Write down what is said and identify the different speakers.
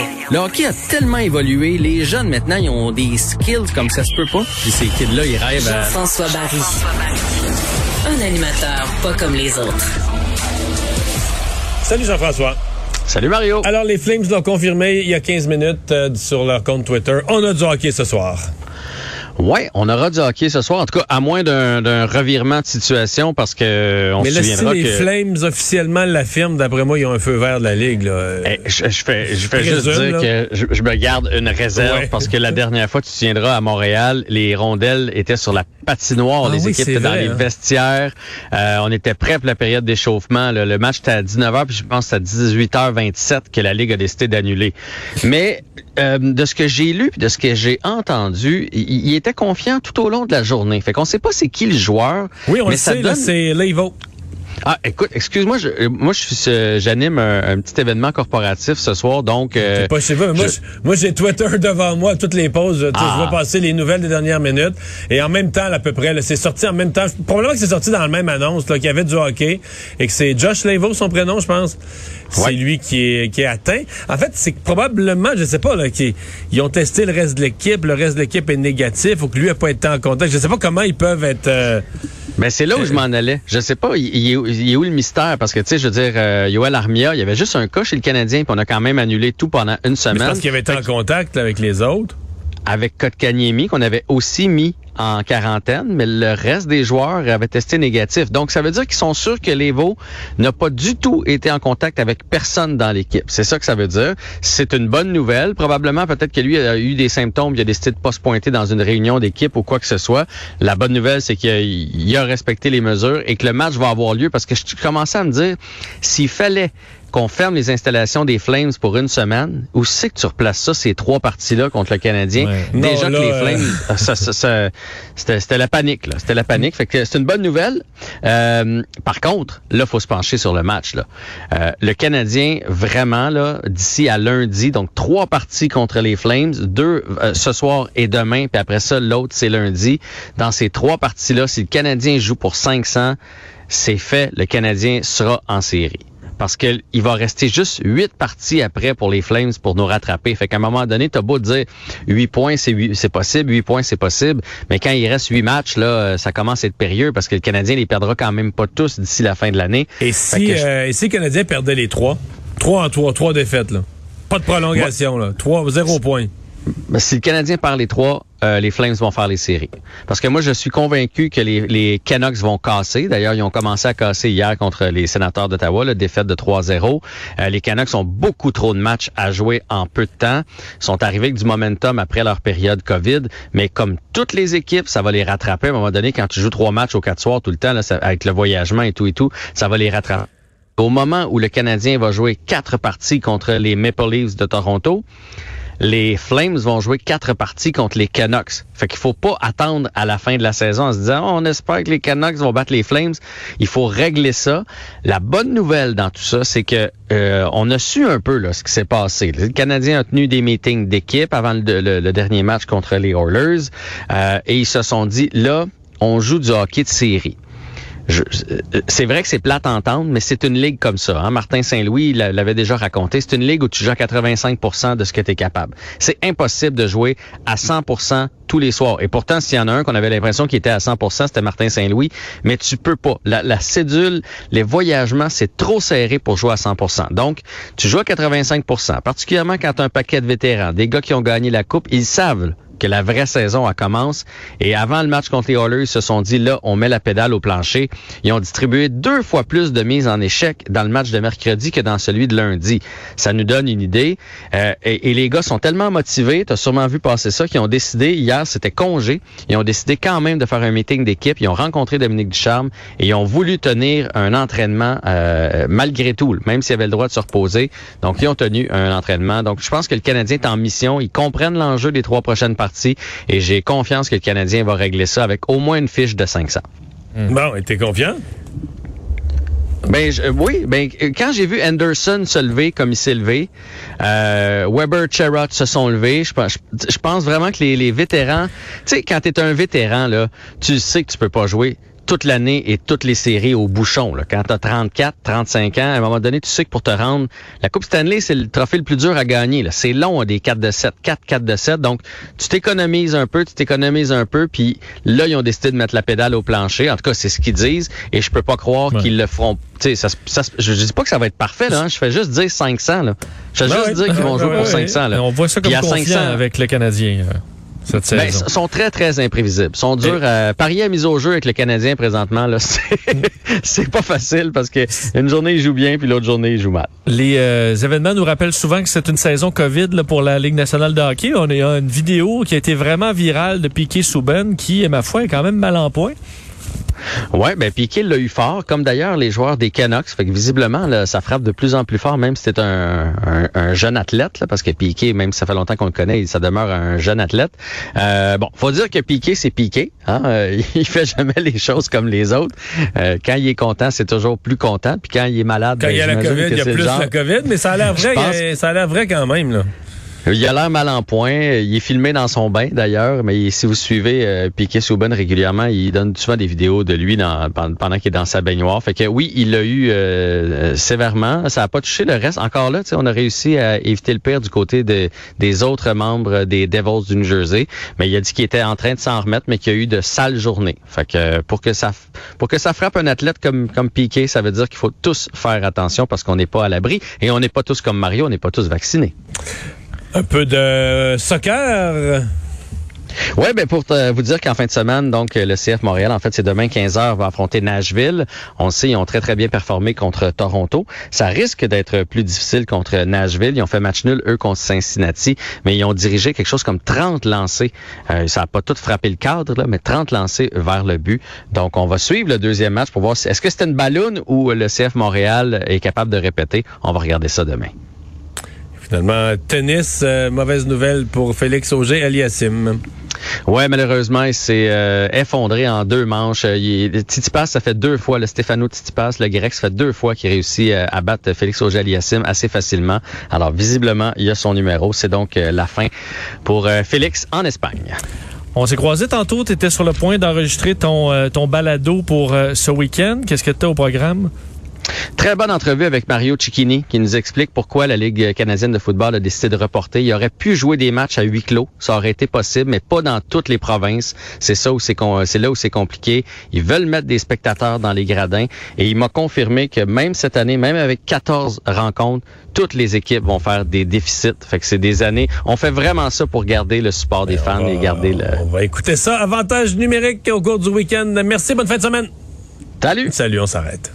Speaker 1: hockey.
Speaker 2: Le hockey a tellement évolué. Les jeunes, maintenant, ils ont des skills comme ça se peut pas. Puis ces kids-là, ils rêvent à...
Speaker 1: Jean-François Barry. Un animateur pas comme les autres.
Speaker 3: Salut Jean-François.
Speaker 4: Salut Mario.
Speaker 3: Alors, les Flames l'ont confirmé il y a 15 minutes euh, sur leur compte Twitter. On a du hockey ce soir.
Speaker 4: Ouais, on aura du hockey ce soir. En tout cas, à moins d'un revirement de situation, parce que on
Speaker 3: Mais
Speaker 4: se
Speaker 3: là, si
Speaker 4: souviendra
Speaker 3: les
Speaker 4: que.
Speaker 3: Flames officiellement l'affirment, d'après moi, ils ont un feu vert de la Ligue. Là.
Speaker 4: Eh, je, je fais, je fais juste dire
Speaker 3: là.
Speaker 4: que je, je me garde une réserve
Speaker 3: Ouais.
Speaker 4: parce que la dernière fois, tu te souviendras, à Montréal, les rondelles étaient sur la patinoire.
Speaker 3: Ah
Speaker 4: les
Speaker 3: oui,
Speaker 4: équipes étaient dans les
Speaker 3: hein.
Speaker 4: vestiaires. Euh, on était prêts pour la période d'échauffement. Le match était à 19h, puis je pense que c'est à 18h27 que la Ligue a décidé d'annuler. Mais euh, de ce que j'ai lu puis de ce que j'ai entendu, il, il était confiant tout au long de la journée. Fait qu'on sait pas c'est qui le joueur.
Speaker 3: oui, on
Speaker 4: mais
Speaker 3: le
Speaker 4: ça
Speaker 3: sait, là,
Speaker 4: donne-
Speaker 3: c'est Levo.
Speaker 4: Ah, écoute, excuse-moi, je, euh, moi, je suis, euh, j'anime un, un petit événement corporatif ce soir, donc. euh,
Speaker 3: pas chez vous, mais moi,
Speaker 4: je-
Speaker 3: je- moi, j'ai Twitter devant moi, toutes les pauses.
Speaker 4: Ah.
Speaker 3: Je vois passer les nouvelles des dernières minutes. Et en même temps, à peu près, là, c'est sorti en même temps. Probablement que c'est sorti dans la même annonce, là, qu'il y avait du hockey. Et que c'est Josh Levo, son prénom, je pense. C'est
Speaker 4: Ouais.
Speaker 3: lui qui est, qui est atteint. En fait, c'est probablement, je sais pas, là, qu'ils ils ont testé le reste de l'équipe. Le reste de l'équipe est négatif. Ou que lui a pas été en contact. Je sais pas comment ils peuvent être, euh,
Speaker 4: Ben c'est là où je m'en allais. Je sais pas, il, il est, où- il est où le mystère? Parce que, tu sais, je veux dire, euh, Yoel Armia, il y avait juste un cas chez le Canadien, puis on a quand même annulé tout pendant une
Speaker 3: mais
Speaker 4: semaine.
Speaker 3: pense qu'il avait été en contact, avec les autres?
Speaker 4: Avec Kotkaniemi, qu'on avait aussi mis en quarantaine, mais le reste des joueurs avaient testé négatif. Donc, ça veut dire qu'ils sont sûrs que Levo n'a pas du tout été en contact avec personne dans l'équipe. C'est ça que ça veut dire. C'est une bonne nouvelle. Probablement, peut-être que lui a eu des symptômes, il a décidé de pas se pointer dans une réunion d'équipe ou quoi que ce soit. La bonne nouvelle, c'est qu'il a, a respecté les mesures et que le match va avoir lieu parce que je commençais à me dire, s'il fallait qu'on ferme les installations des Flames pour une semaine, où c'est que tu replaces ça, ces trois parties-là contre le Canadien?
Speaker 3: Ouais.
Speaker 4: Déjà
Speaker 3: Non,
Speaker 4: que
Speaker 3: là,
Speaker 4: les
Speaker 3: euh,
Speaker 4: Flames, ça, ça- ça- c'était c'était la panique, là. C'était la panique. Fait que c'est une bonne nouvelle. Euh, par contre, là, faut se pencher sur le match, là. Euh, le Canadien, vraiment, là, d'ici à lundi, donc trois parties contre les Flames, deux euh, ce soir et demain, puis après ça, l'autre, c'est lundi. Dans ces trois parties-là, si le Canadien joue pour 500, c'est fait. Le Canadien sera en série parce qu'il va rester juste huit parties après pour les Flames pour nous rattraper. Fait qu'à un moment donné, t'as beau dire huit points, c'est huit- c'est possible, huit points, c'est possible, mais quand il reste huit matchs, là, euh, ça commence à être périlleux parce que le Canadien les perdra quand même pas tous d'ici la fin de l'année.
Speaker 3: Et si,
Speaker 4: je-
Speaker 3: euh, et si le Canadien perdait les trois? Trois en trois, trois défaites, là. Pas de prolongation, là. Trois, zéro point.
Speaker 4: Ben, si le Canadien perd les trois, euh, les Flames vont faire les séries. Parce que moi, je suis convaincu que les, Canucks vont casser. D'ailleurs, ils ont commencé à casser hier contre les sénateurs d'Ottawa, la défaite de 3-0. Euh, les Canucks ont beaucoup trop de matchs à jouer en peu de temps. Ils sont arrivés avec du momentum après leur période COVID. Mais comme toutes les équipes, ça va les rattraper à un moment donné. Quand tu joues trois matchs au quatre soirs tout le temps, avec le voyagement et tout et tout, ça va les rattraper. Au moment où le Canadien va jouer quatre parties contre les Maple Leafs de Toronto, les Flames vont jouer quatre parties contre les Canucks. Fait qu'il faut pas attendre à la fin de la saison en se disant on espère que les Canucks vont battre les Flames. Il faut régler ça. La bonne nouvelle dans tout ça, c'est que euh, on a su un peu là, ce qui s'est passé. Le Canadien a tenu des meetings d'équipe avant le dernier match contre les Oilers euh, et ils se sont dit là, on joue du hockey de série. Euh, c'est vrai que c'est plate à entendre, mais c'est une ligue comme ça. Hein? Martin Saint-Louis l'avait déjà raconté. C'est une ligue où tu joues à 85% de ce que tu es capable. C'est impossible de jouer à 100% tous les soirs. Et pourtant, s'il y en a un qu'on avait l'impression qu'il était à 100 c'était Martin Saint-Louis. Mais tu peux pas. La, la cédule, les voyagements, c'est trop serré pour jouer à 100% Donc, tu joues à 85% particulièrement quand tu as un paquet de vétérans, des gars qui ont gagné la Coupe. Ils savent que la vraie saison elle commence. Et avant le match contre les Oilers, ils se sont dit, là, on met la pédale au plancher. Ils ont distribué deux fois plus de mises en échec dans le match de mercredi que dans celui de lundi. Ça nous donne une idée. Euh, et, et les gars sont tellement motivés, tu as sûrement vu passer ça, qu'ils ont décidé, hier, c'était congé, ils ont décidé quand même de faire un meeting d'équipe. Ils ont rencontré Dominique Ducharme et ils ont voulu tenir un entraînement euh, malgré tout, même s'ils avaient le droit de se reposer. Donc, ils ont tenu un entraînement. Donc, je pense que le Canadien est en mission. Ils comprennent l'enjeu des trois prochaines parties et j'ai confiance que le Canadien va régler ça avec au moins une fiche de 500.
Speaker 3: Bon, et t'es confiant?
Speaker 4: Ben je- euh, oui, ben quand j'ai vu Anderson se lever comme il s'est levé, euh, Weber, Cherrott se sont levés. Je pense, je, je pense vraiment que les, les vétérans, tu sais, quand t'es un vétéran là, tu sais que tu peux pas jouer. Toute l'année et toutes les séries au bouchon. Là. Quand tu as 34, 35 ans, à un moment donné, tu sais que pour te rendre, la Coupe Stanley, c'est le trophée le plus dur à gagner. C'est long, des 4 de 7, 4, 4 de 7. Donc, tu t'économises un peu, tu t'économises un peu, puis là, ils ont décidé de mettre la pédale au plancher. En tout cas, c'est ce qu'ils disent, et je peux pas croire qu'ils le feront. Ça, ça, je dis pas que ça va être parfait, là, hein. je fais juste dire 500. Là. Je fais juste dire qu'ils vont jouer pour 500. Là.
Speaker 5: On voit ça comme confiant 500, avec le Canadien. Euh.
Speaker 4: Ben, sont très, très imprévisibles. sont durs à parier à mise au jeu avec le Canadien présentement. Là, c'est pas facile parce que une journée, il joue bien, puis l'autre journée, il joue mal.
Speaker 5: Les euh, événements nous rappellent souvent que c'est une saison COVID là, pour la Ligue nationale de hockey. On a une vidéo qui a été vraiment virale de Piquet Souben, qui, ma foi, est quand même mal en point.
Speaker 4: Ouais, ben Piqué l'a eu fort, comme d'ailleurs les joueurs des Canucks. Fait que visiblement, là, ça frappe de plus en plus fort, même si c'est un, un, jeune athlète, là, parce que Piqué, même si ça fait longtemps qu'on le connaît, ça demeure un jeune athlète. Euh, bon, faut dire que Piqué, c'est Piqué. Hein? Euh, il fait jamais les choses comme les autres. Euh, quand il est content, c'est toujours plus content. Puis quand il est malade,
Speaker 3: quand ben, il y a la COVID, il y a plus la COVID, mais ça a l'air vrai, ça a l'air vrai quand même là.
Speaker 4: Il a l'air mal en point. Il est filmé dans son bain d'ailleurs, mais si vous suivez euh, Piquet Souben régulièrement, il donne souvent des vidéos de lui dans, pendant qu'il est dans sa baignoire. Fait que oui, il l'a eu euh, sévèrement. Ça n'a pas touché le reste. Encore là, on a réussi à éviter le pire du côté de, des autres membres des Devils du New Jersey. Mais il a dit qu'il était en train de s'en remettre, mais qu'il a eu de sales journées. Fait que pour que ça pour que ça frappe un athlète comme comme Piquet, ça veut dire qu'il faut tous faire attention parce qu'on n'est pas à l'abri et on n'est pas tous comme Mario, on n'est pas tous vaccinés.
Speaker 3: Un peu de soccer?
Speaker 4: Oui, ben pour vous dire qu'en fin de semaine, donc le CF Montréal, en fait, c'est demain 15h, va affronter Nashville. On sait, ils ont très, très bien performé contre Toronto. Ça risque d'être plus difficile contre Nashville. Ils ont fait match nul, eux, contre Cincinnati, mais ils ont dirigé quelque chose comme 30 lancés. Euh, ça n'a pas tout frappé le cadre, mais 30 lancés vers le but. Donc, on va suivre le deuxième match pour voir si, est-ce que c'était une ballonne ou le CF Montréal est capable de répéter? On va regarder ça demain.
Speaker 3: Finalement, tennis, euh, mauvaise nouvelle pour Félix Auger Aliassim.
Speaker 4: Ouais, malheureusement, il s'est euh, effondré en deux manches. Il, Titipas, ça fait deux fois, le Stefano Titipas, le grec, ça fait deux fois qu'il réussit euh, à battre Félix Auger Aliassim assez facilement. Alors, visiblement, il a son numéro. C'est donc la fin pour Félix en Espagne.
Speaker 5: On s'est croisé tantôt, tu étais sur le point d'enregistrer ton, ton balado pour ce week-end. Qu'est-ce que tu as au programme?
Speaker 4: Très bonne entrevue avec Mario Cicchini qui nous explique pourquoi la Ligue canadienne de football a décidé de reporter. Il aurait pu jouer des matchs à huis clos, ça aurait été possible, mais pas dans toutes les provinces. C'est ça où c'est c'est là où c'est compliqué. Ils veulent mettre des spectateurs dans les gradins et il m'a confirmé que même cette année, même avec 14 rencontres, toutes les équipes vont faire des déficits. Fait que c'est des années. On fait vraiment ça pour garder le support des ben, fans et garder le.
Speaker 3: On va écouter ça. Avantage numérique au cours du week-end. Merci, bonne fin de semaine.
Speaker 4: Salut.
Speaker 3: Salut, on s'arrête.